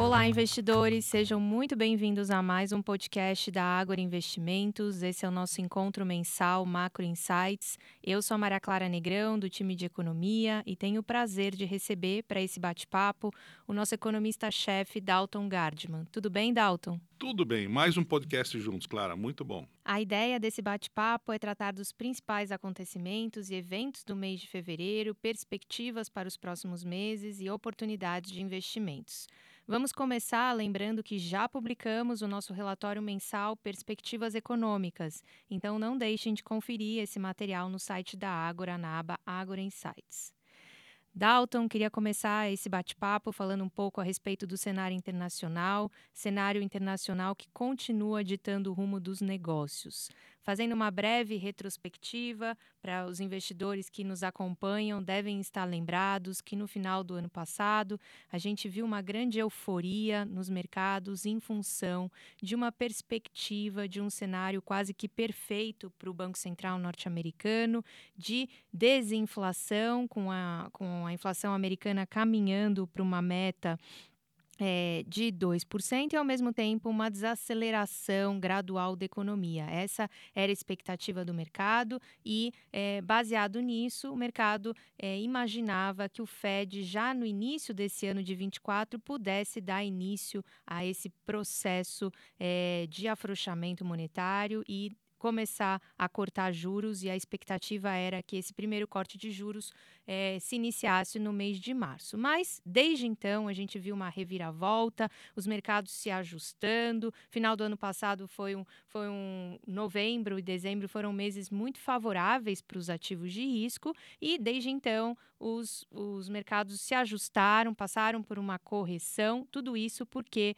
Olá, investidores, sejam muito bem-vindos a mais um podcast da Ágora Investimentos. Esse é o nosso encontro mensal Macro Insights. Eu sou a Maria Clara Negrão, do time de economia, e tenho o prazer de receber para esse bate-papo o nosso economista-chefe, Dalton Gardman. Tudo bem, Dalton? Tudo bem, mais um podcast juntos, Clara, muito bom. A ideia desse bate-papo é tratar dos principais acontecimentos e eventos do mês de fevereiro, perspectivas para os próximos meses e oportunidades de investimentos. Vamos começar lembrando que já publicamos o nosso relatório mensal Perspectivas Econômicas, então não deixem de conferir esse material no site da Ágora, na aba Ágora Insights. Dalton, queria começar esse bate-papo falando um pouco a respeito do cenário internacional, cenário internacional que continua ditando o rumo dos negócios. Fazendo uma breve retrospectiva para os investidores que nos acompanham, devem estar lembrados que no final do ano passado a gente viu uma grande euforia nos mercados em função de uma perspectiva de um cenário quase que perfeito para o Banco Central norte-americano de desinflação, com a, com a inflação americana caminhando para uma meta é, de 2% e, ao mesmo tempo, uma desaceleração gradual da economia. Essa era a expectativa do mercado e, é, baseado nisso, o mercado é, imaginava que o Fed, já no início desse ano de 24, pudesse dar início a esse processo de afrouxamento monetário e começar a cortar juros e a expectativa era que esse primeiro corte de juros eh, se iniciasse no mês de março. Mas desde então a gente viu uma reviravolta, os mercados se ajustando. Final do ano passado foi um, foi um novembro e dezembro foram meses muito favoráveis para os ativos de risco e desde então os, os mercados se ajustaram, passaram por uma correção. Tudo isso porque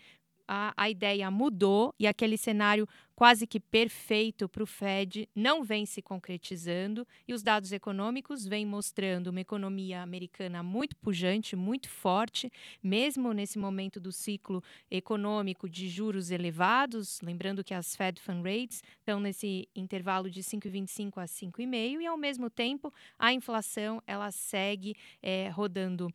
a, a ideia mudou e aquele cenário quase que perfeito para o Fed não vem se concretizando e os dados econômicos vêm mostrando uma economia americana muito pujante, muito forte, mesmo nesse momento do ciclo econômico de juros elevados, lembrando que as Fed Fund Rates estão nesse intervalo de 5,25 a 5,5 e ao mesmo tempo a inflação ela segue é, rodando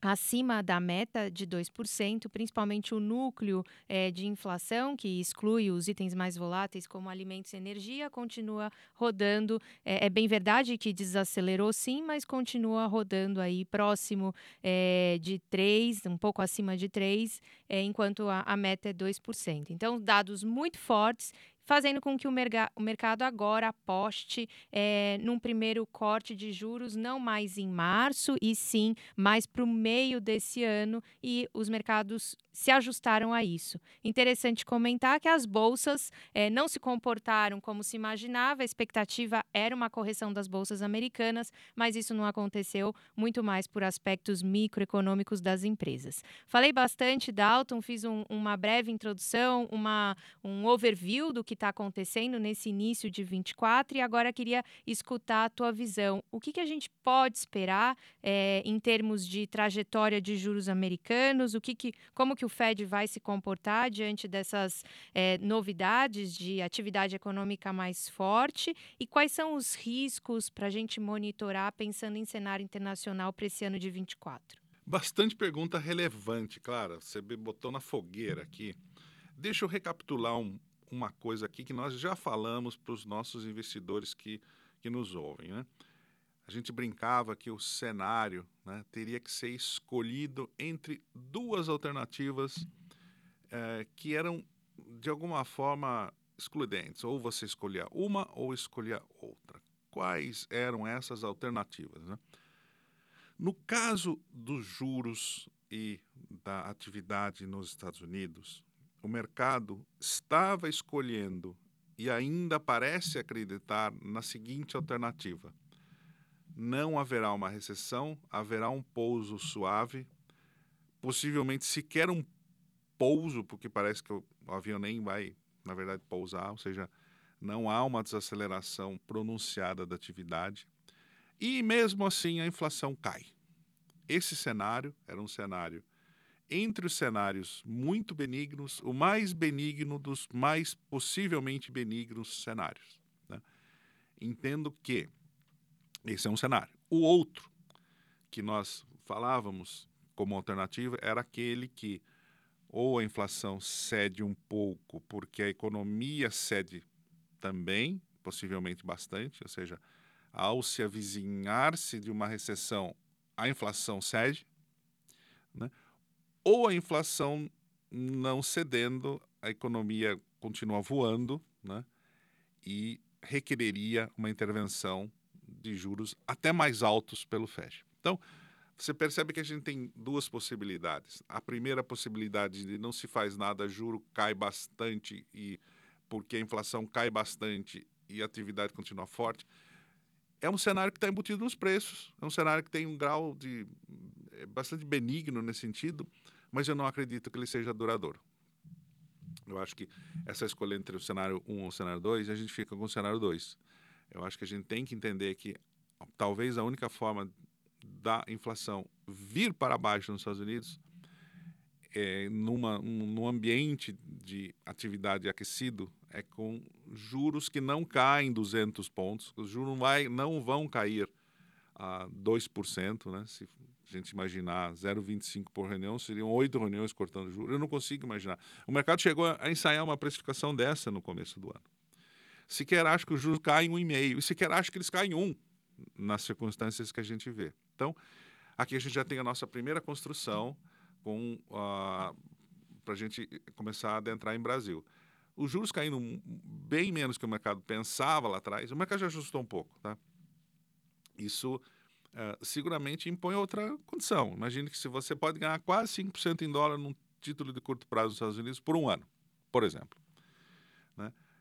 acima da meta de 2%, principalmente o núcleo é, de inflação, que exclui os itens mais voláteis como alimentos e energia, continua rodando. É, é bem verdade que desacelerou sim, mas continua rodando aí próximo é, de 3, um pouco acima de 3, enquanto a, a meta é 2%. Então, dados muito fortes fazendo com que o, o mercado agora aposte é, num primeiro corte de juros, não mais em março, e sim mais para o meio desse ano, e os mercados se ajustaram a isso. Interessante comentar que as bolsas é, não se comportaram como se imaginava, a expectativa era uma correção das bolsas americanas, mas isso não aconteceu muito mais por aspectos microeconômicos das empresas. Falei bastante, Dalton, fiz um, uma breve introdução, uma, um overview do que está acontecendo nesse início de 24 e agora queria escutar a tua visão. O que, que a gente pode esperar é, em termos de trajetória de juros americanos? O que, que como que o Fed vai se comportar diante dessas é, novidades de atividade econômica mais forte e quais são os riscos para a gente monitorar pensando em cenário internacional para esse ano de 24? Bastante pergunta relevante, Clara. Você botou na fogueira aqui. Deixa eu recapitular um, uma coisa aqui que nós já falamos para os nossos investidores que, que nos ouvem. Né? A gente brincava que o cenário né, teria que ser escolhido entre duas alternativas é, que eram, de alguma forma, excludentes. Ou você escolhia uma ou escolhia outra. Quais eram essas alternativas? Né? No caso dos juros e da atividade nos Estados Unidos, o mercado estava escolhendo e ainda parece acreditar na seguinte alternativa: não haverá uma recessão, haverá um pouso suave, possivelmente sequer um pouso, porque parece que o avião nem vai, na verdade, pousar, ou seja, não há uma desaceleração pronunciada da atividade. E mesmo assim a inflação cai. Esse cenário era um cenário entre os cenários muito benignos, o mais benigno dos mais possivelmente benignos cenários. Né? Entendo que esse é um cenário. O outro que nós falávamos como alternativa era aquele que ou a inflação cede um pouco porque a economia cede também, possivelmente bastante, ou seja, ao se avizinhar-se de uma recessão, a inflação cede, né? ou a inflação não cedendo, a economia continua voando né? e requereria uma intervenção de juros até mais altos pelo FED. Então, você percebe que a gente tem duas possibilidades. A primeira possibilidade de não se faz nada, juro cai bastante e porque a inflação cai bastante e a atividade continua forte. É um cenário que está embutido nos preços. É um cenário que tem um grau de é bastante benigno nesse sentido, mas eu não acredito que ele seja duradouro. Eu acho que essa escolha entre o cenário 1 ou o cenário 2, a gente fica com o cenário 2. Eu acho que a gente tem que entender que talvez a única forma da inflação vir para baixo nos Estados Unidos, é, numa, num ambiente de atividade aquecido, é com juros que não caem 200 pontos, os juros não, vai, não vão cair a 2%, né? se a gente imaginar 0,25 por reunião, seriam oito reuniões cortando juros. Eu não consigo imaginar. O mercado chegou a ensaiar uma precificação dessa no começo do ano. Sequer acho que os juros caem 1,5, e sequer acho que eles caem 1 nas circunstâncias que a gente vê. Então, aqui a gente já tem a nossa primeira construção com uh, para a gente começar a adentrar em Brasil. Os juros caindo bem menos que o mercado pensava lá atrás, o mercado já ajustou um pouco, tá? Isso uh, seguramente impõe outra condição. Imagine que se você pode ganhar quase 5% em dólar num título de curto prazo nos Estados Unidos por um ano, por exemplo.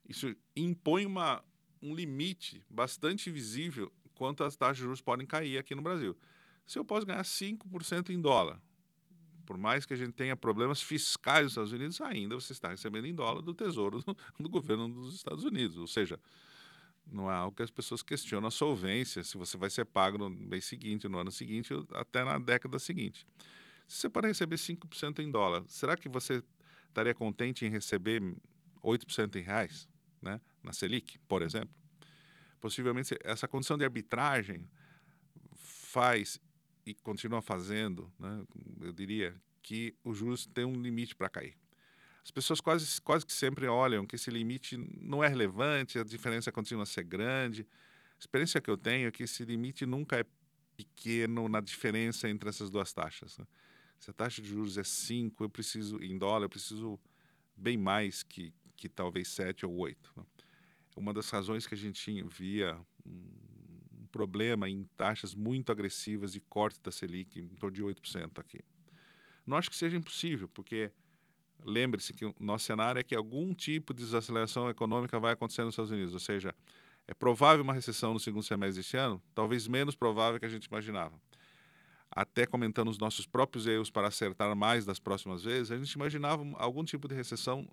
Isso impõe uma, um limite bastante visível quanto as taxas de juros podem cair aqui no Brasil. Se eu posso ganhar 5% em dólar, por mais que a gente tenha problemas fiscais nos Estados Unidos, ainda você está recebendo em dólar do Tesouro do, do governo dos Estados Unidos. Ou seja, não é algo que as pessoas questionam a solvência, se você vai ser pago no mês seguinte, no ano seguinte, até na década seguinte. Se você pode receber 5% em dólar, será que você estaria contente em receber 8% em reais, né? na Selic, por exemplo? possivelmente essa condição de arbitragem faz e continua fazendo, né, eu diria, que os juros têm um limite para cair. As pessoas quase, quase que sempre olham que esse limite não é relevante, a diferença continua a ser grande. A experiência que eu tenho é que esse limite nunca é pequeno na diferença entre essas duas taxas. Né? Se a taxa de juros é 5, eu preciso, em dólar, eu preciso bem mais que, que talvez 7 ou 8. Né? uma das razões que a gente via um problema em taxas muito agressivas de corte da Selic, em torno de 8% aqui. Não acho que seja impossível, porque lembre-se que o nosso cenário é que algum tipo de desaceleração econômica vai acontecer nos Estados Unidos, ou seja, é provável uma recessão no segundo semestre deste ano, talvez menos provável que a gente imaginava. Até comentando os nossos próprios erros para acertar mais das próximas vezes, a gente imaginava algum tipo de recessão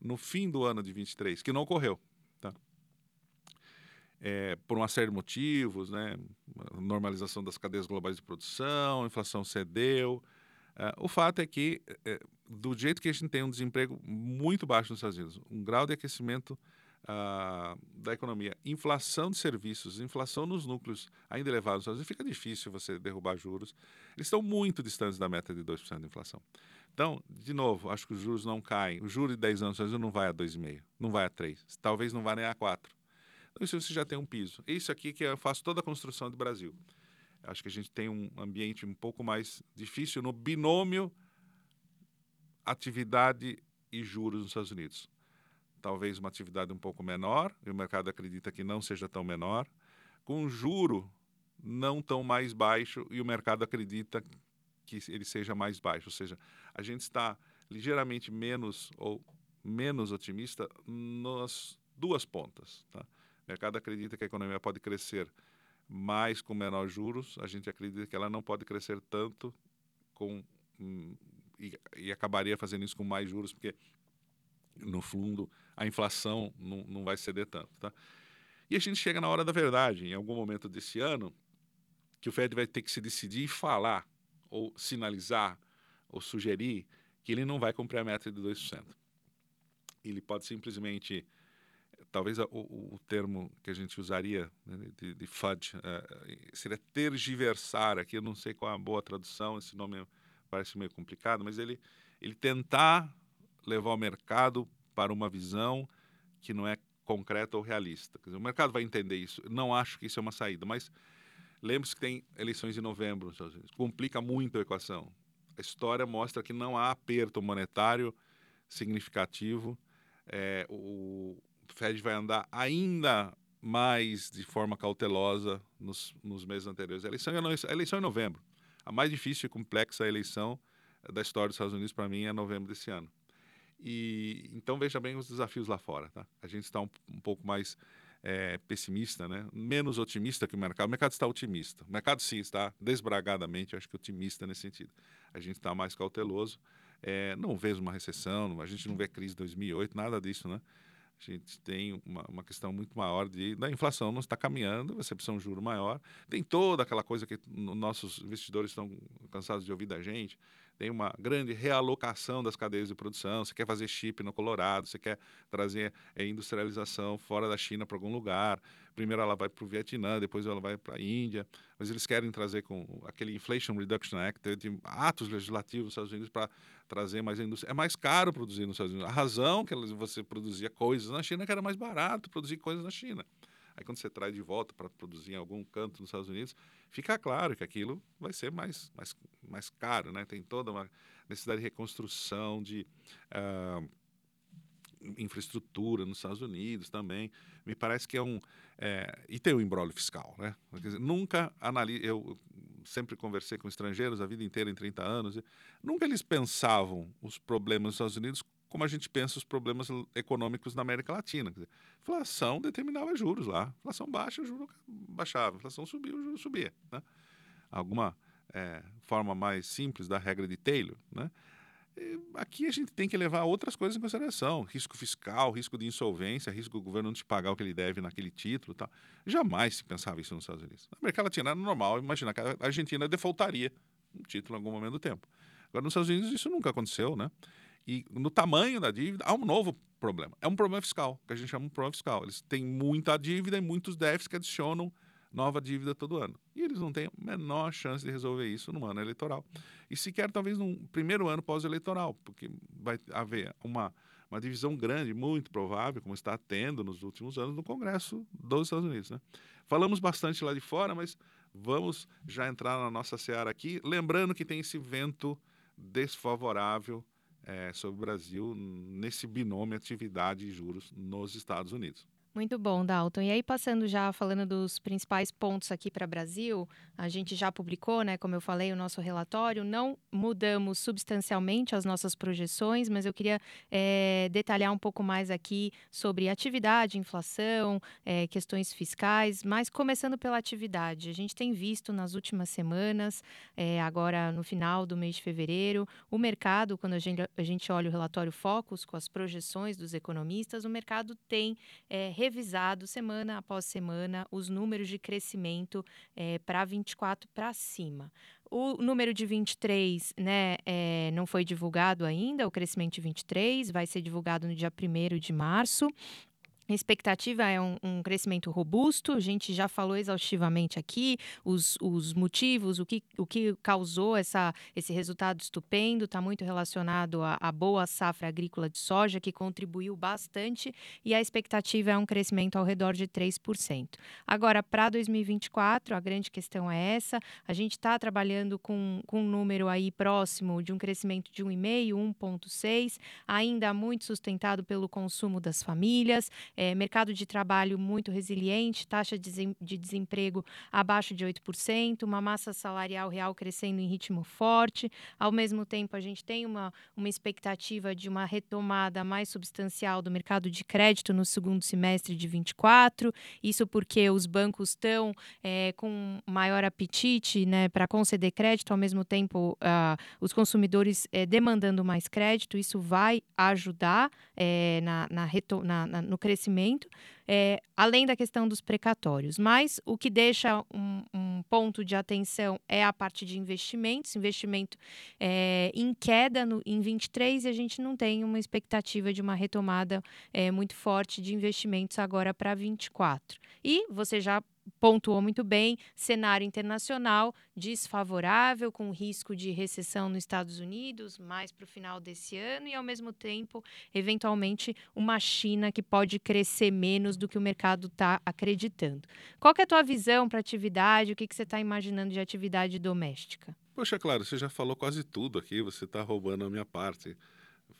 no fim do ano de 23, que não ocorreu é, por uma série de motivos, né? normalização das cadeias globais de produção, inflação cedeu. É, o fato é que, é, do jeito que a gente tem um desemprego muito baixo nos Estados Unidos, um grau de aquecimento ah, da economia, inflação de serviços, inflação nos núcleos ainda elevados fica difícil você derrubar juros. Eles estão muito distantes da meta de 2% de inflação. Então, de novo, acho que os juros não caem. O juro de 10 anos não vai a 2,5, não vai a 3, talvez não vá nem a 4 então, isso você já tem um piso. Isso aqui que eu faço toda a construção do Brasil. Acho que a gente tem um ambiente um pouco mais difícil no binômio atividade e juros nos Estados Unidos. Talvez uma atividade um pouco menor, e o mercado acredita que não seja tão menor, com juro não tão mais baixo e o mercado acredita que ele seja mais baixo. Ou seja, a gente está ligeiramente menos ou menos otimista nas duas pontas. Tá? O mercado acredita que a economia pode crescer mais com menor juros, a gente acredita que ela não pode crescer tanto com hum, e, e, acabaria fazendo isso com mais juros, porque no fundo a inflação não, não vai ceder tanto, tá? E a gente chega na hora da verdade, em algum momento desse ano, que o Fed vai ter que se decidir e falar, ou sinalizar, ou sugerir que ele não vai cumprir a meta de 2%. Ele pode simplesmente talvez o, o, termo que a gente usaria né, de, de fudge uh, seria tergiversar aqui eu não sei qual é a boa tradução esse nome parece meio complicado mas ele ele tentar levar o mercado para uma visão que não é concreta ou realista. Dizer, o mercado vai entender isso. Não acho que isso é uma saída, mas lembre-se que tem eleições em novembro. Complica muito a equação. A história mostra que não há aperto monetário significativo. É, o Fed vai andar ainda mais de forma cautelosa nos, nos meses anteriores. A eleição, a eleição é em novembro. A mais difícil e complexa eleição da história dos Estados Unidos, para mim, é novembro desse ano. E então veja bem os desafios lá fora. Tá? A gente está um, um, pouco mais é, pessimista, né? menos otimista que o mercado. O mercado está otimista. O mercado sim está desbragadamente, acho que otimista nesse sentido. A gente está mais cauteloso. É, não vejo uma recessão, a gente não vê crise de 2008, nada disso, né? A gente tem uma, uma questão muito maior de da inflação não está caminhando, você precisa de um juro maior. Tem toda aquela coisa que nossos investidores estão cansados de ouvir da gente. Tem uma grande realocação das cadeias de produção. Você quer fazer chip no Colorado, você quer trazer é, industrialização fora da China para algum lugar. Primeiro ela vai para o Vietnã, depois ela vai para a Índia. Mas eles querem trazer com aquele Inflation Reduction Act, atos legislativos nos Estados Unidos para trazer mais indústria. É mais caro produzir nos Estados Unidos. A razão que você produzia coisas na China é que era mais barato produzir coisas na China. Aí quando você traz de volta para produzir em algum canto nos Estados Unidos, fica claro que aquilo vai ser mais, mais, mais caro, né? Tem toda uma necessidade de reconstrução, de uh, infraestrutura nos Estados Unidos também. Me parece que é um... É, e tem o embrólio fiscal, né? Dizer, nunca analiso... Eu sempre conversei com estrangeiros a vida inteira, em 30 anos, e nunca eles pensavam os problemas dos Estados Unidos como a gente pensa os problemas econômicos na América Latina. Dizer, inflação determinava juros lá. Inflação baixa, o juro baixava. Inflação subia, o juro subia. Né? Alguma é, forma mais simples da regra de Taylor. Né? E aqui a gente tem que levar outras coisas em consideração. Risco fiscal, risco de insolvência, risco do governo não te pagar o que ele deve naquele título. Tal. Jamais se pensava isso nos Estados Unidos. Na América Latina era normal imaginar que a Argentina defaultaria um título em algum momento do tempo. Agora, nos Estados Unidos, isso nunca aconteceu, né? E no tamanho da dívida, há um novo problema. É um problema fiscal, que a gente chama de problema fiscal. Eles têm muita dívida e muitos déficits que adicionam nova dívida todo ano. E eles não têm a menor chance de resolver isso no ano eleitoral. E sequer talvez no primeiro ano pós-eleitoral, porque vai haver uma, uma divisão grande, muito provável, como está tendo nos últimos anos no Congresso dos Estados Unidos. Né? Falamos bastante lá de fora, mas vamos já entrar na nossa seara aqui, lembrando que tem esse vento desfavorável é, sobre o Brasil nesse binômio atividade e juros nos Estados Unidos. Muito bom, Dalton. E aí, passando já falando dos principais pontos aqui para Brasil, a gente já publicou, né, como eu falei, o nosso relatório. Não mudamos substancialmente as nossas projeções, mas eu queria é, detalhar um pouco mais aqui sobre atividade, inflação, é, questões fiscais, mas começando pela atividade. A gente tem visto nas últimas semanas, é, agora no final do mês de fevereiro, o mercado, quando a gente, a gente olha o relatório Focus com as projeções dos economistas, o mercado tem revisado semana após semana os números de crescimento é, para 24 para cima. O número de 23 né, é, não foi divulgado ainda, o crescimento de 23 vai ser divulgado no dia 1 de março. A expectativa é um, um, crescimento robusto, a gente já falou exaustivamente aqui os, os motivos, o que, o que causou essa, esse resultado estupendo, está muito relacionado à, boa safra agrícola de soja, que contribuiu bastante, e a expectativa é um crescimento ao redor de 3%. Agora, para 2024, a grande questão é essa: a gente está trabalhando com, com um número aí próximo de um crescimento de 1,5%, 1,6%, ainda muito sustentado pelo consumo das famílias é, mercado de trabalho muito resiliente, taxa de desemprego abaixo de 8%, uma massa salarial real crescendo em ritmo forte. Ao mesmo tempo, a gente tem uma, uma expectativa de uma retomada mais substancial do mercado de crédito no segundo semestre de 24. Isso porque os bancos estão é, com maior apetite né, para conceder crédito, ao mesmo tempo, uh, os consumidores é, demandando mais crédito. Isso vai ajudar é, na, na, na, no crescimento crescimento, é, além da questão dos precatórios. Mas o que deixa um, um, ponto de atenção é a parte de investimentos, investimento é, em queda no, em 23 e a gente não tem uma expectativa de uma retomada é, muito forte de investimentos agora para 24. E você já pontuou muito bem, cenário internacional desfavorável, com risco de recessão nos Estados Unidos mais para o final desse ano e, ao mesmo tempo, eventualmente, uma China que pode crescer menos do que o mercado está acreditando. Qual é a tua visão para atividade? O que, que você está imaginando de atividade doméstica? Poxa, claro, você já falou quase tudo aqui, você está roubando a minha parte.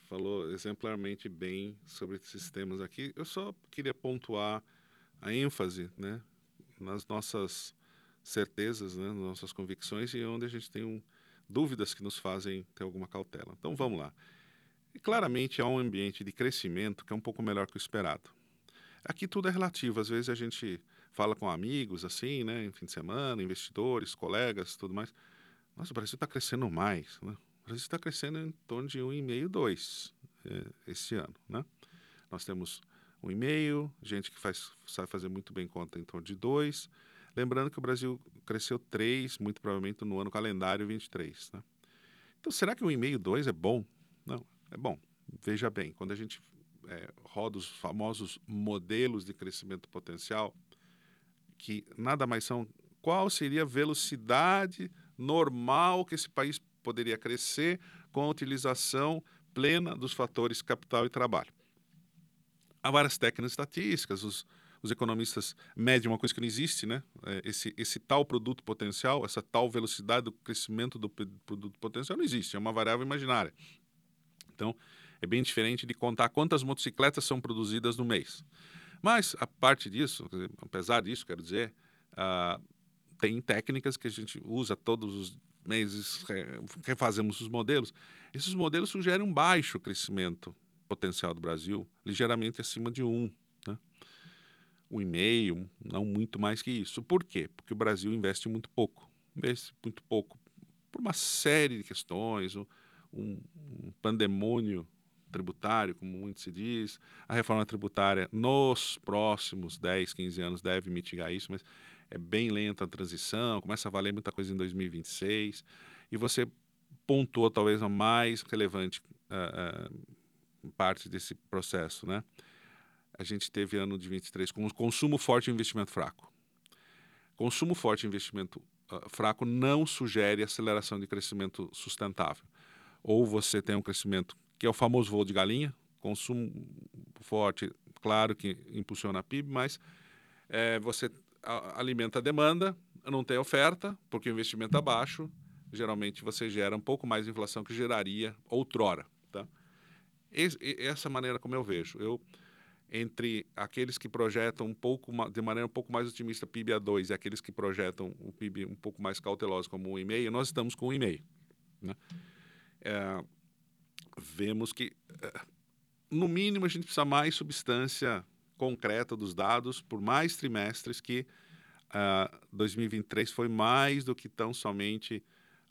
Falou exemplarmente bem sobre esses temas aqui. Eu só queria pontuar a ênfase né, nas nossas certezas, né, nas nossas convicções e onde a gente tem um, dúvidas que nos fazem ter alguma cautela. Então vamos lá. E claramente há um ambiente de crescimento que é um pouco melhor que o esperado. Aqui tudo é relativo. Às vezes a gente fala com amigos, assim, né, em fim de semana, investidores, colegas, tudo mais. Nossa, o Brasil está crescendo mais. Né? O Brasil está crescendo em torno de 1,5, 2 é, esse ano. Né? Nós temos um e-mail, gente que faz, sabe fazer muito bem conta em torno de dois. Lembrando que o Brasil cresceu três, muito provavelmente no ano calendário 23. Né? Então, será que um e-mail dois é bom? Não, é bom. Veja bem, quando a gente é, roda os famosos modelos de crescimento potencial, que nada mais são qual seria a velocidade normal que esse país poderia crescer com a utilização plena dos fatores capital e trabalho há várias técnicas estatísticas, os, os economistas medem uma coisa que não existe, né? É, esse, esse tal produto potencial, essa tal velocidade do crescimento do produto potencial não existe, é uma variável imaginária. Então, é bem diferente de contar quantas motocicletas são produzidas no mês. Mas, a parte disso, apesar disso, quero dizer, uh, tem técnicas que a gente usa todos os meses, refazemos os modelos. Esses modelos sugerem um baixo crescimento potencial do Brasil ligeiramente acima de um, né? um e meio, não muito mais que isso. Por quê? Porque o Brasil investe muito pouco, investe muito pouco por uma série de questões, um, um pandemônio tributário, como muito se diz. A reforma tributária nos próximos 10, 15 anos deve mitigar isso, mas é bem lenta a transição, começa a valer muita coisa em 2026. E você pontuou talvez a mais relevante uh, uh, parte desse processo, né? A gente teve ano de 23 com consumo forte e investimento fraco. Consumo forte e investimento uh, fraco não sugere aceleração de crescimento sustentável. Ou você tem um crescimento que é o famoso voo de galinha, consumo forte, claro que impulsiona a PIB, mas é, você alimenta a demanda, não tem oferta, porque o investimento é baixo, geralmente você gera um pouco mais de inflação que geraria outrora. Tá? Essa maneira como eu vejo. Eu entre aqueles que projetam um pouco de maneira um pouco mais otimista PIB a 2 e aqueles que projetam o PIB um pouco mais cauteloso como um e meio, nós estamos com um e meio. Né? É, vemos que é, no mínimo a gente precisa mais substância concreta dos dados por mais trimestres que uh, 2023 foi mais do que tão somente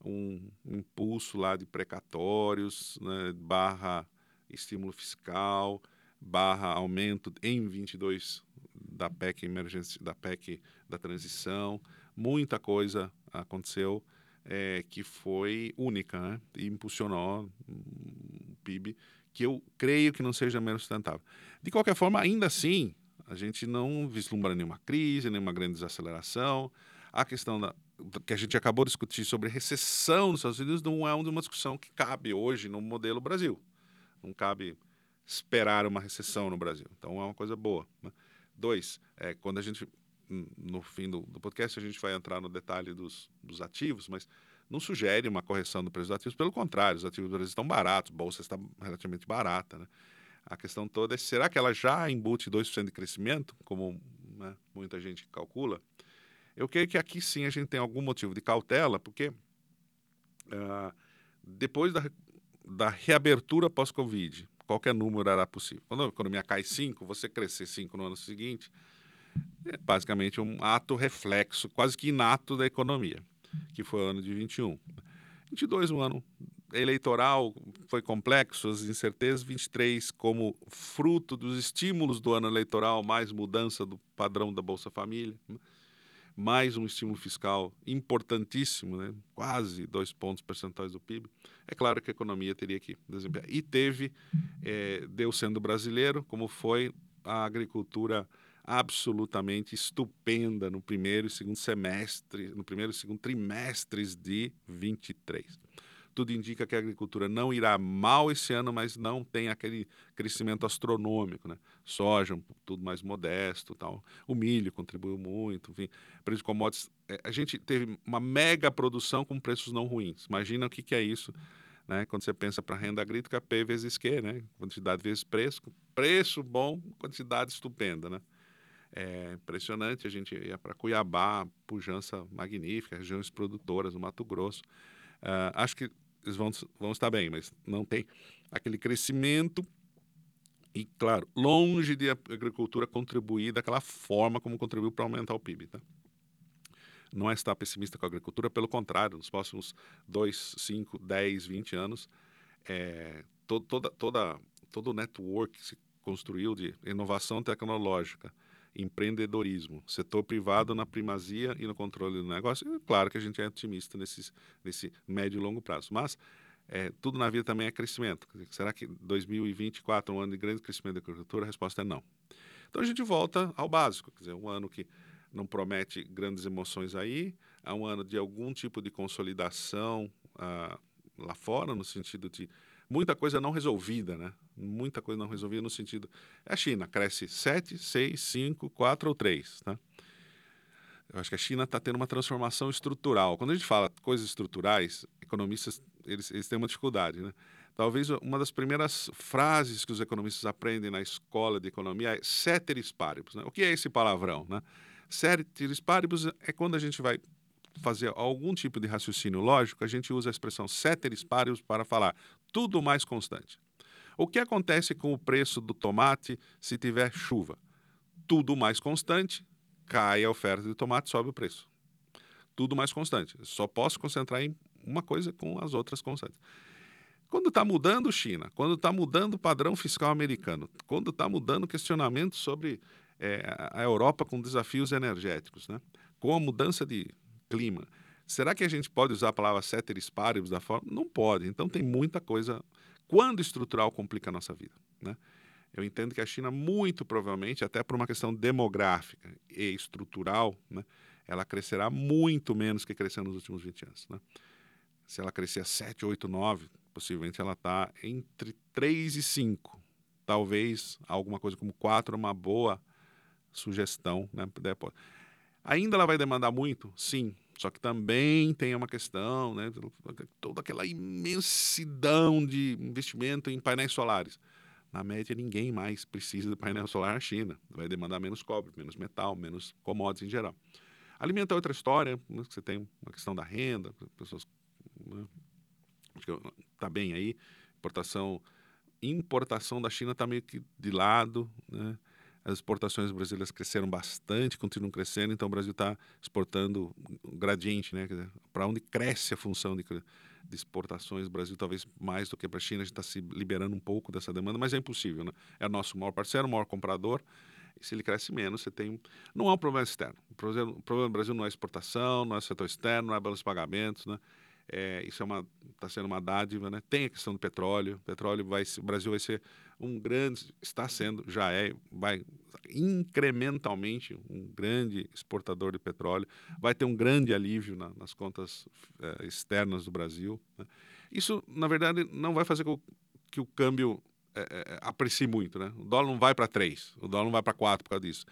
um, um impulso lá de precatórios né, barra estímulo fiscal, barra aumento em 22 da PEC emergência, da PEC da transição, muita coisa aconteceu é, que foi única né? e impulsionou o PIB que eu creio que não seja menos sustentável. De qualquer forma, ainda assim, a gente não vislumbra nenhuma crise, nenhuma grande desaceleração. A questão da, que a gente acabou de discutir sobre recessão nos Estados Unidos não é uma discussão que cabe hoje no modelo Brasil. Não cabe esperar uma recessão no Brasil. Então é uma coisa boa. Né? Dois, é, quando a gente, no fim do, do, podcast, a gente vai entrar no detalhe dos, dos, ativos, mas não sugere uma correção do preço dos ativos. Pelo contrário, os ativos do Brasil estão baratos, a bolsa está relativamente barata. Né? A questão toda é, será que ela já embute 2% de crescimento, como né, muita gente calcula? Eu creio que aqui sim a gente tem algum motivo de cautela, porque uh, depois da da reabertura pós-Covid, qualquer número era possível. Quando a economia cai 5, você crescer 5 no ano seguinte, é basicamente um ato reflexo, quase que inato da economia, que foi o ano de 21. 22, um ano eleitoral, foi complexo, as incertezas. 23, como fruto dos estímulos do ano eleitoral, mais mudança do padrão da Bolsa Família mais um estímulo fiscal importantíssimo, né? quase dois pontos percentuais do PIB, é claro que a economia teria que desempenhar. E teve, é, deu sendo brasileiro, como foi a agricultura absolutamente estupenda no primeiro e segundo semestre, no primeiro e segundo trimestres de 23. Tudo indica que a agricultura não irá mal esse ano, mas não tem aquele crescimento astronômico, né? Soja, tudo mais modesto, tal. O milho contribuiu muito, enfim, preço de commodities. É, a gente teve uma mega produção com preços não ruins. Imagina o que, que é isso, né? Quando você pensa para renda agrícola, P vezes Q, né? Quantidade vezes preço, preço bom, quantidade estupenda, né? É impressionante, a gente ia para Cuiabá, pujança magnífica, regiões produtoras no Mato Grosso. Uh, acho que eles vão, vão estar bem, mas não tem aquele crescimento e, claro, longe de a agricultura contribuir daquela forma como contribuiu para aumentar o PIB. Tá? Não é estar pessimista com a agricultura, pelo contrário, nos próximos 2, 5, 10, 20 anos, é, todo, toda, toda, todo o network que se construiu de inovação tecnológica, empreendedorismo, setor privado na primazia e no controle do negócio. E, claro que a gente é otimista nesse, nesse médio e longo prazo, mas é, tudo na vida também é crescimento. Será que 2024 é um ano de grande crescimento da agricultura? A resposta é não. Então a gente volta ao básico, quer dizer, um ano que não promete grandes emoções aí, é um ano de algum tipo de consolidação ah, lá fora, no sentido de muita coisa não resolvida, né? Muita coisa não resolvida no sentido. A China cresce 7, 6, 5, 4 ou 3, tá? Eu acho que a China está tendo uma transformação estrutural. Quando a gente fala coisas estruturais, economistas eles, eles têm uma dificuldade, né? Talvez uma das primeiras frases que os economistas aprendem na escola de economia é ceteris paribus. Né? O que é esse palavrão? Né? Ceteris paribus é quando a gente vai fazer algum tipo de raciocínio lógico, a gente usa a expressão ceteris paribus para falar tudo mais constante. O que acontece com o preço do tomate se tiver chuva? Tudo mais constante, cai a oferta de tomate, sobe o preço. Tudo mais constante. Só posso concentrar em uma coisa com as outras constantes. Quando está mudando China, quando está mudando o padrão fiscal americano, quando está mudando o questionamento sobre é, a Europa com desafios energéticos, né? com a mudança de clima, será que a gente pode usar a palavra ceteris paribus da forma? Não pode. Então tem muita coisa. Quando estrutural complica a nossa vida, né? Eu entendo que a China, muito provavelmente, até por uma questão demográfica e estrutural, né, ela crescerá muito menos que cresceu nos últimos 20 anos. Né? Se ela crescer 7, 8, 9, possivelmente ela está entre 3 e 5. Talvez alguma coisa como 4 é uma boa sugestão. Né? Ainda ela vai demandar muito? Sim. Só que também tem uma questão, né? toda aquela imensidão de investimento em painéis solares. Na média, ninguém mais precisa de painel solar na China. Vai demandar menos cobre, menos metal, menos commodities em geral. Alimento é outra história, né? você tem uma questão da renda, pessoas. Né? Está bem aí. Importação, importação da China está meio que de lado. Né? As exportações brasileiras cresceram bastante, continuam crescendo, então o Brasil está exportando um gradiente, né? Para onde cresce a função de, de exportações, o Brasil talvez mais do que para a China, a gente está se liberando um pouco dessa demanda, mas é impossível, né? É o nosso maior parceiro, o maior comprador, e se ele cresce menos, você tem. Não é um problema externo. O problema, o problema do Brasil não é exportação, não é setor externo, não é balanço de pagamentos, né? É, isso é uma está sendo uma dádiva, né? Tem a questão do petróleo. Petróleo vai, o Brasil vai ser um grande, está sendo, já é, vai incrementalmente um grande exportador de petróleo. Vai ter um grande alívio na, nas contas é, externas do Brasil. Né? Isso, na verdade, não vai fazer com que o câmbio é, é, aprecie muito, né? O dólar não vai para 3, o dólar não vai para 4 por causa disso.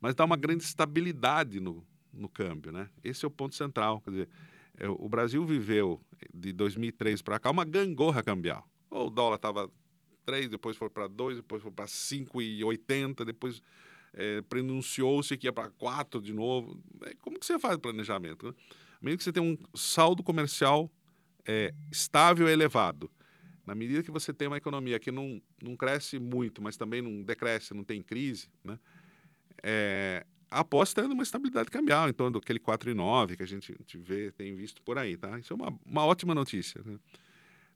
Mas dá uma grande estabilidade no, no câmbio, né? Esse é o ponto central. Quer dizer, é, o Brasil viveu de 2003 para cá uma gangorra cambial. O dólar estava 3, depois foi para 2, depois foi para 5,80, depois é, pronunciou-se que ia para 4 de novo. É, como que você faz o planejamento? Né? Mesmo que você tem um saldo comercial é, estável e elevado, na medida que você tem uma economia que não, não cresce muito, mas também não decresce, não tem crise, né? É, a aposta é numa estabilidade cambial, torno daquele 4,9 que a gente vê, tem visto por aí, tá? Isso é uma, uma ótima notícia. Né?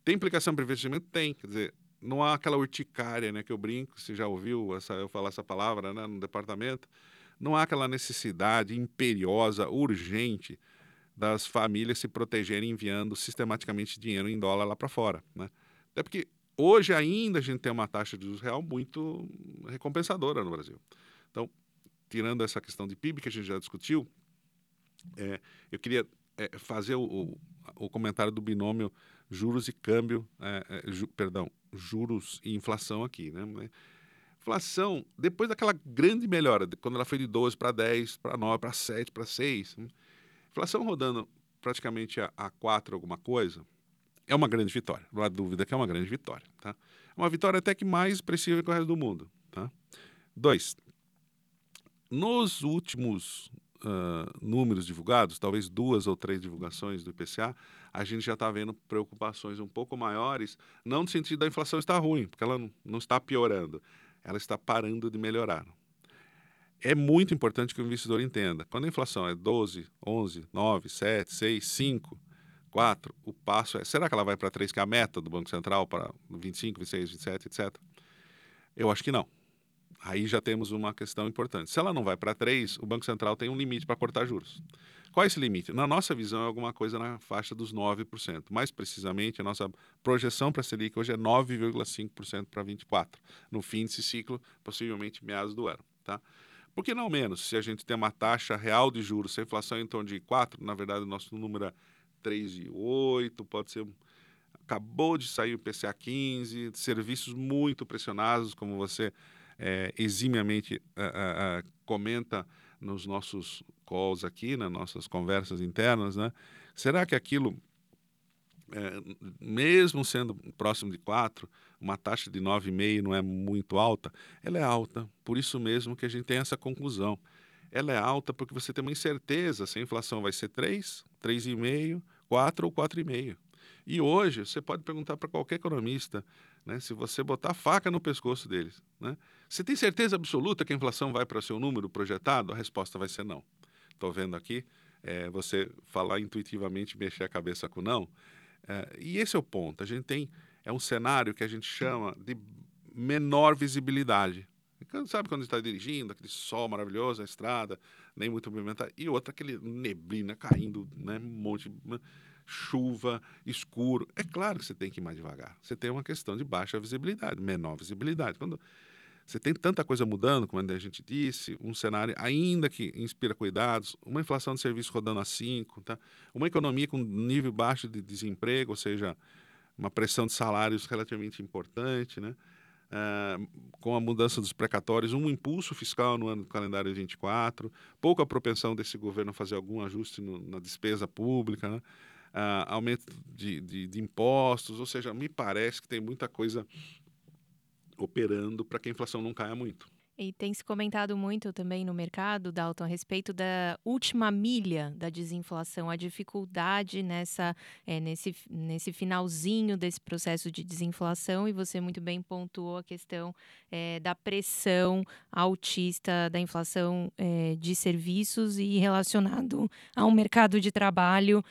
Tem implicação para investimento? Tem. Quer dizer, não há aquela urticária, né, que eu brinco, você já ouviu essa, eu falar essa palavra, né, no departamento, não há aquela necessidade imperiosa, urgente das famílias se protegerem enviando sistematicamente dinheiro em dólar lá para fora, né? Até porque hoje ainda a gente tem uma taxa de juros real muito recompensadora no Brasil. Então, tirando essa questão de PIB que a gente já discutiu, é, eu queria é, fazer o, o, o, comentário do binômio juros e câmbio, é, é ju, perdão, juros e inflação aqui, né? Inflação, depois daquela grande melhora, quando ela foi de 12 para 10, para 9, para 7, para 6, né? inflação rodando praticamente a, a 4 alguma coisa, é uma grande vitória. Não há dúvida que é uma grande vitória. Tá? É uma vitória até que mais expressiva que o resto do mundo. Tá? Dois, nos últimos uh, números divulgados, talvez duas ou três divulgações do IPCA, a gente já está vendo preocupações um pouco maiores, não no sentido da inflação estar ruim, porque ela não, está piorando, ela está parando de melhorar. É muito importante que o investidor entenda. Quando a inflação é 12, 11, 9, 7, 6, 5, 4, o passo é: será que ela vai para 3, que é a meta do Banco Central, para 25, 26, 27, etc? Eu acho que não. Aí já temos uma questão importante. Se ela não vai para 3, o Banco Central tem um limite para cortar juros. Qual é esse limite? Na nossa visão, é alguma coisa na faixa dos 9%. Mais precisamente, a nossa projeção para a Selic hoje é 9,5% para 24%, no fim desse ciclo, possivelmente meados do ano. Tá? Por que não menos? Se a gente tem uma taxa real de juros, se a inflação é em torno de 4%, na verdade o nosso número é 3,8%, pode ser. Acabou de sair o PCA 15, serviços muito pressionados, como você é, eximiamente uh, uh, comenta nos nossos calls aqui, nas nossas conversas internas, né? Será que aquilo, é, mesmo sendo próximo de 4, uma taxa de 9,5 não é muito alta? Ela é alta, por isso mesmo que a gente tem essa conclusão. Ela é alta porque você tem uma incerteza se a inflação vai ser 3, 3,5, 4 ou 4,5. E hoje, você pode perguntar para qualquer economista, né, se você botar a faca no pescoço deles, né, você tem certeza absoluta que a inflação vai para o seu número projetado? A resposta vai ser não. Estou vendo aqui é, você falar intuitivamente, mexer a cabeça com não. É, e esse é o ponto. A gente tem é um cenário que a gente chama de menor visibilidade. Sabe quando está dirigindo, aquele sol maravilhoso, a estrada, nem muito movimentada, e outra, aquele neblina caindo, né, um monte de chuva, escuro. É claro que você tem que ir mais devagar. Você tem uma questão de baixa visibilidade, menor visibilidade. Quando você tem tanta coisa mudando, como a gente disse, um cenário ainda que inspira cuidados, uma inflação de serviços rodando a 5, tá? uma economia com nível baixo de desemprego, ou seja, uma pressão de salários relativamente importante, né? Uh, com a mudança dos precatórios, um impulso fiscal no ano do calendário 24, pouca propensão desse governo a fazer algum ajuste no, na despesa pública, né? uh, aumento de, de, de, impostos, ou seja, me parece que tem muita coisa operando para que a inflação não caia muito. E tem se comentado muito também no mercado, Dalton, a respeito da última milha da desinflação, a dificuldade nessa, é, nesse, nesse finalzinho desse processo de desinflação, e você muito bem pontuou a questão é, da pressão altista da inflação é, de serviços e relacionado a um mercado de trabalho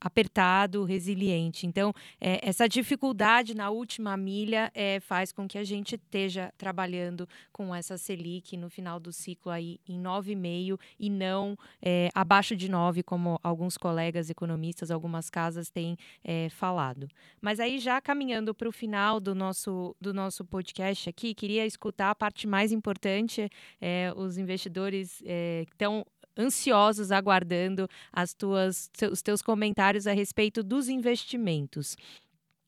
apertado, resiliente. Então, essa dificuldade na última milha faz com que a gente esteja trabalhando com essa essa Selic no final do ciclo aí em 9,5 e não é, abaixo de 9, como alguns colegas economistas, algumas casas têm é, falado. Mas aí já caminhando para o final do nosso, do nosso podcast aqui, queria escutar a parte mais importante, é, os investidores é, estão ansiosos aguardando as tuas, os teus comentários a respeito dos investimentos.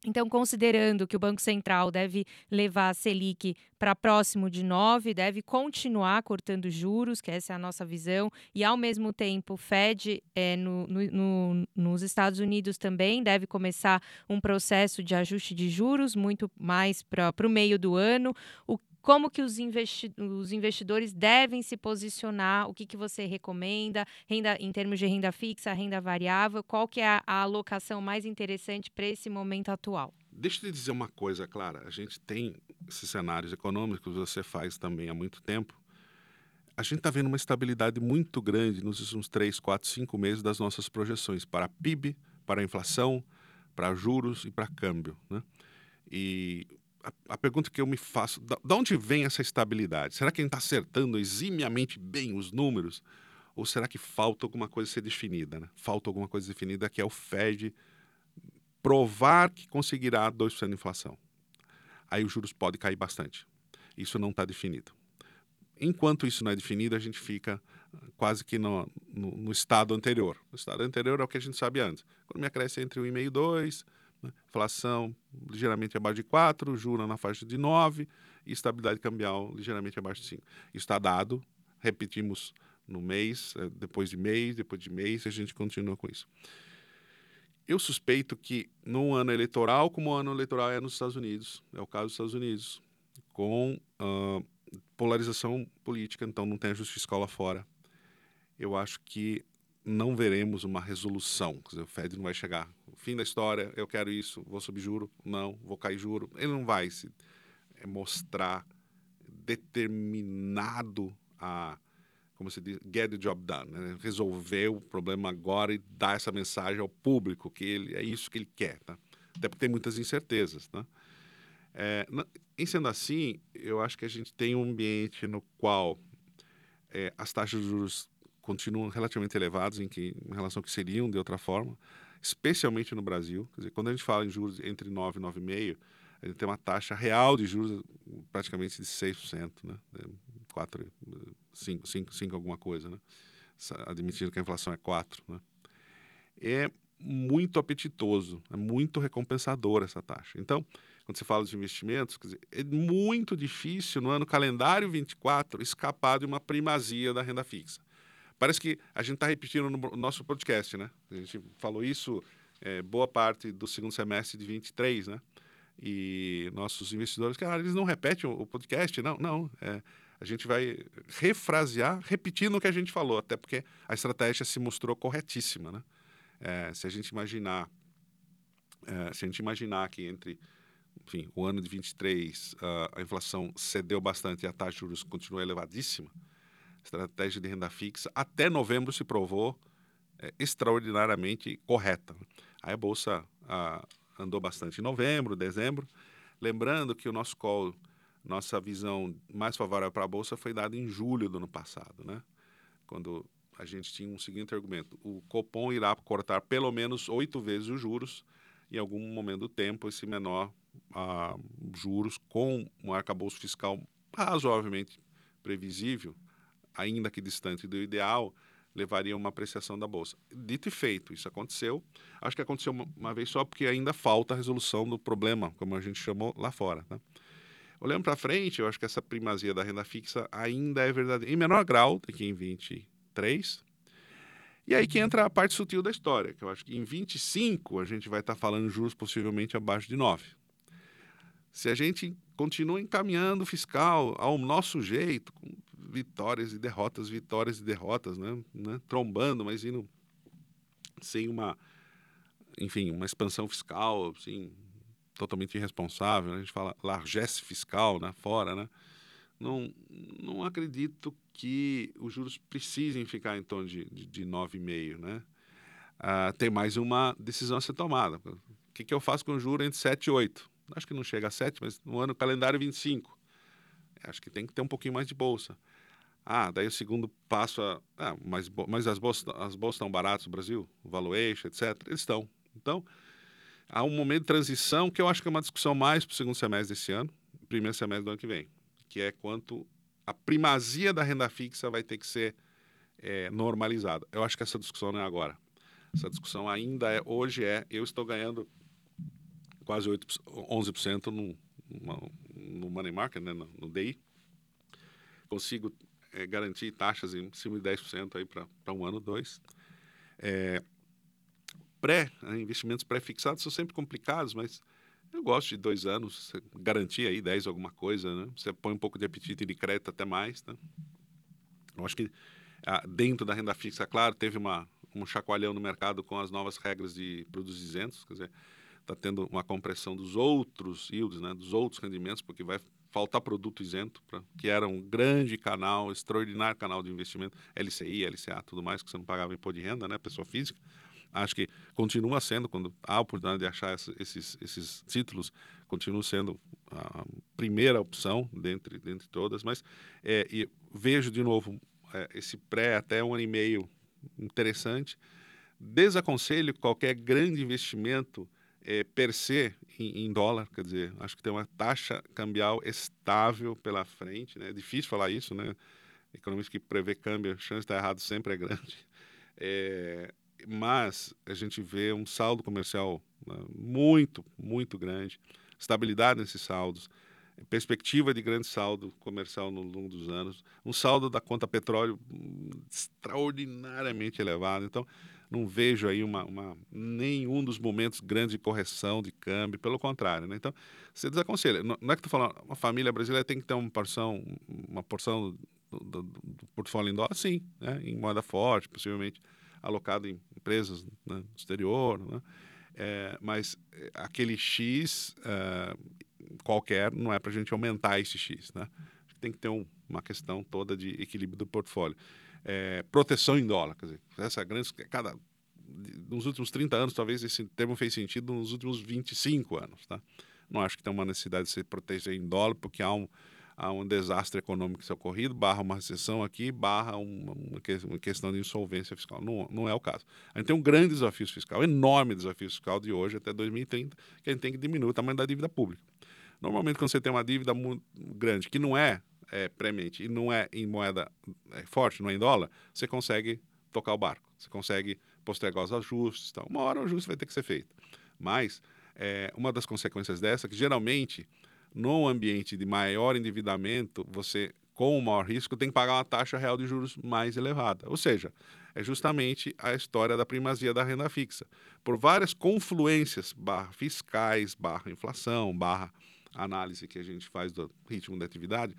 Então, considerando que o Banco Central deve levar a Selic para próximo de 9, deve continuar cortando juros, que essa é a nossa visão, e ao mesmo tempo o Fed é, no, no, no, nos Estados Unidos também deve começar um processo de ajuste de juros muito mais para o meio do ano. O como que os, investi os investidores devem se posicionar, o que, que você recomenda, renda em termos de renda fixa, renda variável, qual que é a, a alocação mais interessante para esse momento atual? Deixa eu te dizer uma coisa, Clara. A gente tem esses cenários econômicos, você faz também há muito tempo. A gente está vendo uma estabilidade muito grande nos últimos 3, 4, 5 meses das nossas projeções para PIB, para inflação, para juros e para câmbio. Né? E a, a, pergunta que eu me faço, da, de onde vem essa estabilidade? Será que a gente está acertando eximiamente bem os números? Ou será que falta alguma coisa ser definida? Né? Falta alguma coisa definida que é o Fed provar que conseguirá 2% de inflação. Aí os juros podem cair bastante. Isso não está definido. enquanto isso não é definido, a gente fica quase que no, no, no, estado anterior. O estado anterior é o que a gente sabe antes. A economia cresce entre 1,5 e 2, né? inflação ligeiramente abaixo de 4, juros na faixa de 9 e estabilidade cambial ligeiramente abaixo de 5. Isso está dado, repetimos no mês, eh, depois de mês, depois de mês, a gente continua com isso. Eu suspeito que no ano eleitoral, como o ano eleitoral é nos Estados Unidos, é o caso dos Estados Unidos, com uh, polarização política, então não tem ajuste fiscal lá fora. Eu acho que não veremos uma resolução. Quer dizer, o Fed não vai chegar. Fim da história, eu quero isso, vou subir juro, não, vou cair juro. Ele não vai se é, mostrar determinado a como se diz, get the job done, né? resolver o problema agora e dar essa mensagem ao público que ele é isso que ele quer, tá? Até porque tem muitas incertezas, né? É, em sendo assim, eu acho que a gente tem um ambiente no qual é, as taxas de juros continuam relativamente elevadas em, que, em relação ao que seriam de outra forma, especialmente no Brasil. Quer dizer, quando a gente fala em juros entre 9 e 9,5, a gente tem uma taxa real de juros praticamente de 6%, né? 4, 5, 5, 5 alguma coisa, né? admitindo que a inflação é 4. Né? É muito apetitoso, é muito recompensador essa taxa. Então, quando você fala de investimentos, dizer, é muito difícil no ano calendário 24 escapar de uma primazia da renda fixa. Parece que a gente está repetindo no nosso podcast, né? A gente falou isso é, boa parte do segundo semestre de 23, né? E nossos investidores, cara, eles não repetem o, podcast, não, não. É, a gente vai refrasear, repetindo o que a gente falou, até porque a estratégia se mostrou corretíssima, né? É, se a gente imaginar, é, se a gente imaginar que entre, enfim, o ano de 23 uh, a inflação cedeu bastante e a taxa de juros continua elevadíssima, estratégia de renda fixa até novembro se provou é, extraordinariamente correta. Aí a bolsa uh, andou bastante em novembro, dezembro, lembrando que o nosso call nossa visão mais favorável para a bolsa foi dada em julho do ano passado, né? Quando a gente tinha um seguinte argumento: o Copom irá cortar pelo menos oito vezes os juros em algum momento do tempo, esse menor ah, juros com um arcabouço fiscal razoavelmente previsível, ainda que distante do ideal, levaria a uma apreciação da bolsa. Dito e feito, isso aconteceu. Acho que aconteceu uma, uma vez só porque ainda falta a resolução do problema, como a gente chamou lá fora. Né? Olhando para frente, eu acho que essa primazia da renda fixa ainda é verdadeira, em menor grau do que em 23. E aí que entra a parte sutil da história, que eu acho que em 25 a gente vai estar tá falando juros possivelmente abaixo de 9. Se a gente continua encaminhando o fiscal ao nosso jeito, com vitórias e derrotas, vitórias e derrotas, né? né? trombando, mas indo sem uma, enfim, uma expansão fiscal, assim, totalmente irresponsável, né? a gente fala largesse fiscal né, fora, né? Não, não acredito que os juros precisem ficar em torno de, de, de 9,5, né? Ah, tem mais uma decisão a ser tomada. O que, que eu faço com o juro entre 7 e 8? Acho que não chega a 7, mas no ano calendário 25. Acho que tem que ter um pouquinho mais de bolsa. Ah, daí o segundo passo, a, ah, mas, mas as bolsas, as bolsas estão baratas no Brasil? O valuation, etc. Eles estão. Então, há um momento de transição que eu acho que é uma discussão mais para o segundo semestre desse ano, primeiro semestre do ano que vem, que é quanto a primazia da renda fixa vai ter que ser é, normalizada. Eu acho que essa discussão não é agora. Essa discussão ainda é, hoje é, eu estou ganhando quase 8, 11% no, no money market, né, no, no DI. Consigo é, garantir taxas em cima de 10% aí para um ano, dois. É, pré, né, investimentos pré-fixados são sempre complicados, mas eu gosto de dois anos, garantir aí 10 alguma coisa, né? Você põe um pouco de apetite de crédito até mais, né? Eu acho que ah, dentro da renda fixa, claro, teve uma, um chacoalhão no mercado com as novas regras de produtos isentos, quer dizer, está tendo uma compressão dos outros yields, né? Dos outros rendimentos, porque vai faltar produto isento, pra, que era um grande canal, extraordinário canal de investimento, LCI, LCA, tudo mais, que você não pagava imposto de renda, né? Pessoa física acho que continua sendo, quando há a oportunidade de achar esses, esses títulos, continua sendo a primeira opção dentre, dentre todas, mas é, e vejo de novo é, esse pré até um ano e meio interessante. Desaconselho qualquer grande investimento é, per se em, em, dólar, quer dizer, acho que tem uma taxa cambial estável pela frente, né? É difícil falar isso, né? Economista que prevê câmbio, a chance de estar errado sempre é grande. É, mas a gente vê um saldo comercial né, muito, muito grande, estabilidade nesses saldos, perspectiva de grande saldo comercial no longo dos anos, um saldo da conta petróleo hum, extraordinariamente elevado. Então, não vejo aí uma, uma, nenhum dos momentos grandes de correção de câmbio, pelo contrário. Né? Então, você desaconselha. Não, não é que tu falando, uma família brasileira tem que ter uma porção, uma porção do, do, do portfólio em dólar, sim, né? em moeda forte, possivelmente alocado em empresas né, no exterior, né? é, mas é, aquele X é, qualquer não é para a gente aumentar esse X. Né? Tem que ter um, uma questão toda de equilíbrio do portfólio é, proteção em dólar. Quer dizer, essa grande, cada, nos últimos 30 anos, talvez esse termo fez sentido nos últimos 25 anos. Tá? Não acho que tem uma necessidade de se proteger em dólar, porque há um, há um desastre econômico que ocorrido, barra uma recessão aqui, barra uma, uma, questão de insolvência fiscal. Não, não é o caso. A gente tem um grande desafio fiscal, um enorme desafio fiscal de hoje até 2030, que a gente tem que diminuir o tamanho da dívida pública. Normalmente, quando você tem uma dívida grande, que não é é, premente e não é em moeda é, forte, não é em dólar, você consegue tocar o barco, você consegue postergar os ajustes. Então, uma hora o ajuste vai ter que ser feito. Mas é, uma das consequências dessa é que geralmente no ambiente de maior endividamento, você com o maior risco tem que pagar uma taxa real de juros mais elevada. Ou seja, é justamente a história da primazia da renda fixa. Por várias confluências, barra fiscais, barra inflação, barra análise que a gente faz do ritmo da atividade,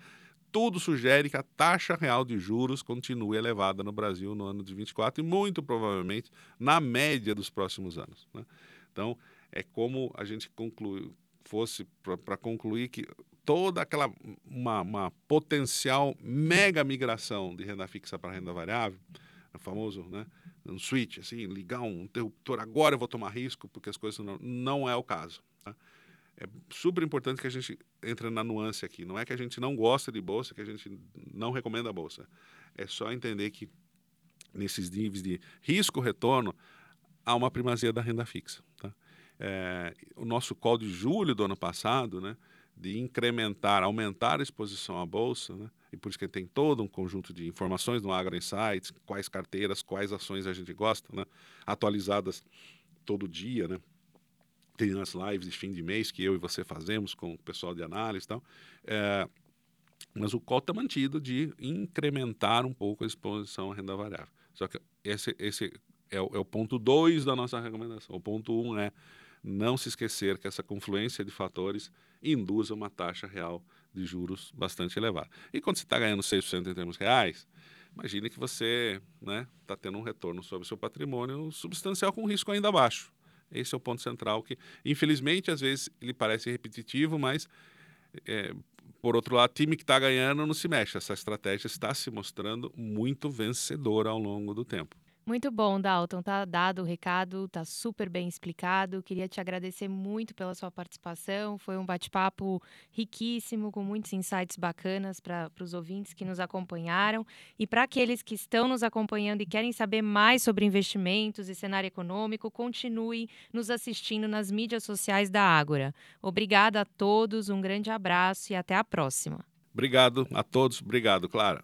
tudo sugere que a taxa real de juros continue elevada no Brasil no ano de 24 e muito provavelmente na média dos próximos anos. Né? Então, é como a gente conclui, fosse para concluir que toda aquela uma, uma, potencial mega migração de renda fixa para renda variável, o famoso, né, um switch, assim, ligar um interruptor, agora eu vou tomar risco porque as coisas não, não é o caso. É super importante que a gente entre na nuance aqui. Não é que a gente não gosta de bolsa, que a gente não recomenda a bolsa. É só entender que nesses níveis de risco-retorno há uma primazia da renda fixa. Tá? É, o nosso call de julho do ano passado, né, de incrementar, aumentar a exposição à bolsa, né, e por isso que tem todo um conjunto de informações no Agro Insights, quais carteiras, quais ações a gente gosta, né, atualizadas todo dia, né, tem as lives de fim de mês que eu e você fazemos com o pessoal de análise e tal. É, mas o call está mantido de incrementar um pouco a exposição à renda variável. Só que esse, esse é, o, é o ponto 2 da nossa recomendação. O ponto 1 um é não se esquecer que essa confluência de fatores induz uma taxa real de juros bastante elevada. E quando você está ganhando 6% em termos reais, imagine que você está né, tá tendo um retorno sobre o seu patrimônio substancial com risco ainda baixo. Esse é o ponto central que, infelizmente, às vezes ele parece repetitivo, mas é, por outro lado, time que está ganhando não se mexe. Essa estratégia está se mostrando muito vencedora ao longo do tempo. Muito bom, Dalton. Tá dado o recado, tá super bem explicado. Queria te agradecer muito pela sua participação. Foi um bate-papo riquíssimo, com muitos insights bacanas para os ouvintes que nos acompanharam. E para aqueles que estão nos acompanhando e querem saber mais sobre investimentos e cenário econômico, continue nos assistindo nas mídias sociais da Ágora. Obrigada a todos, um grande abraço e até a próxima. Obrigado a todos. Obrigado, Clara.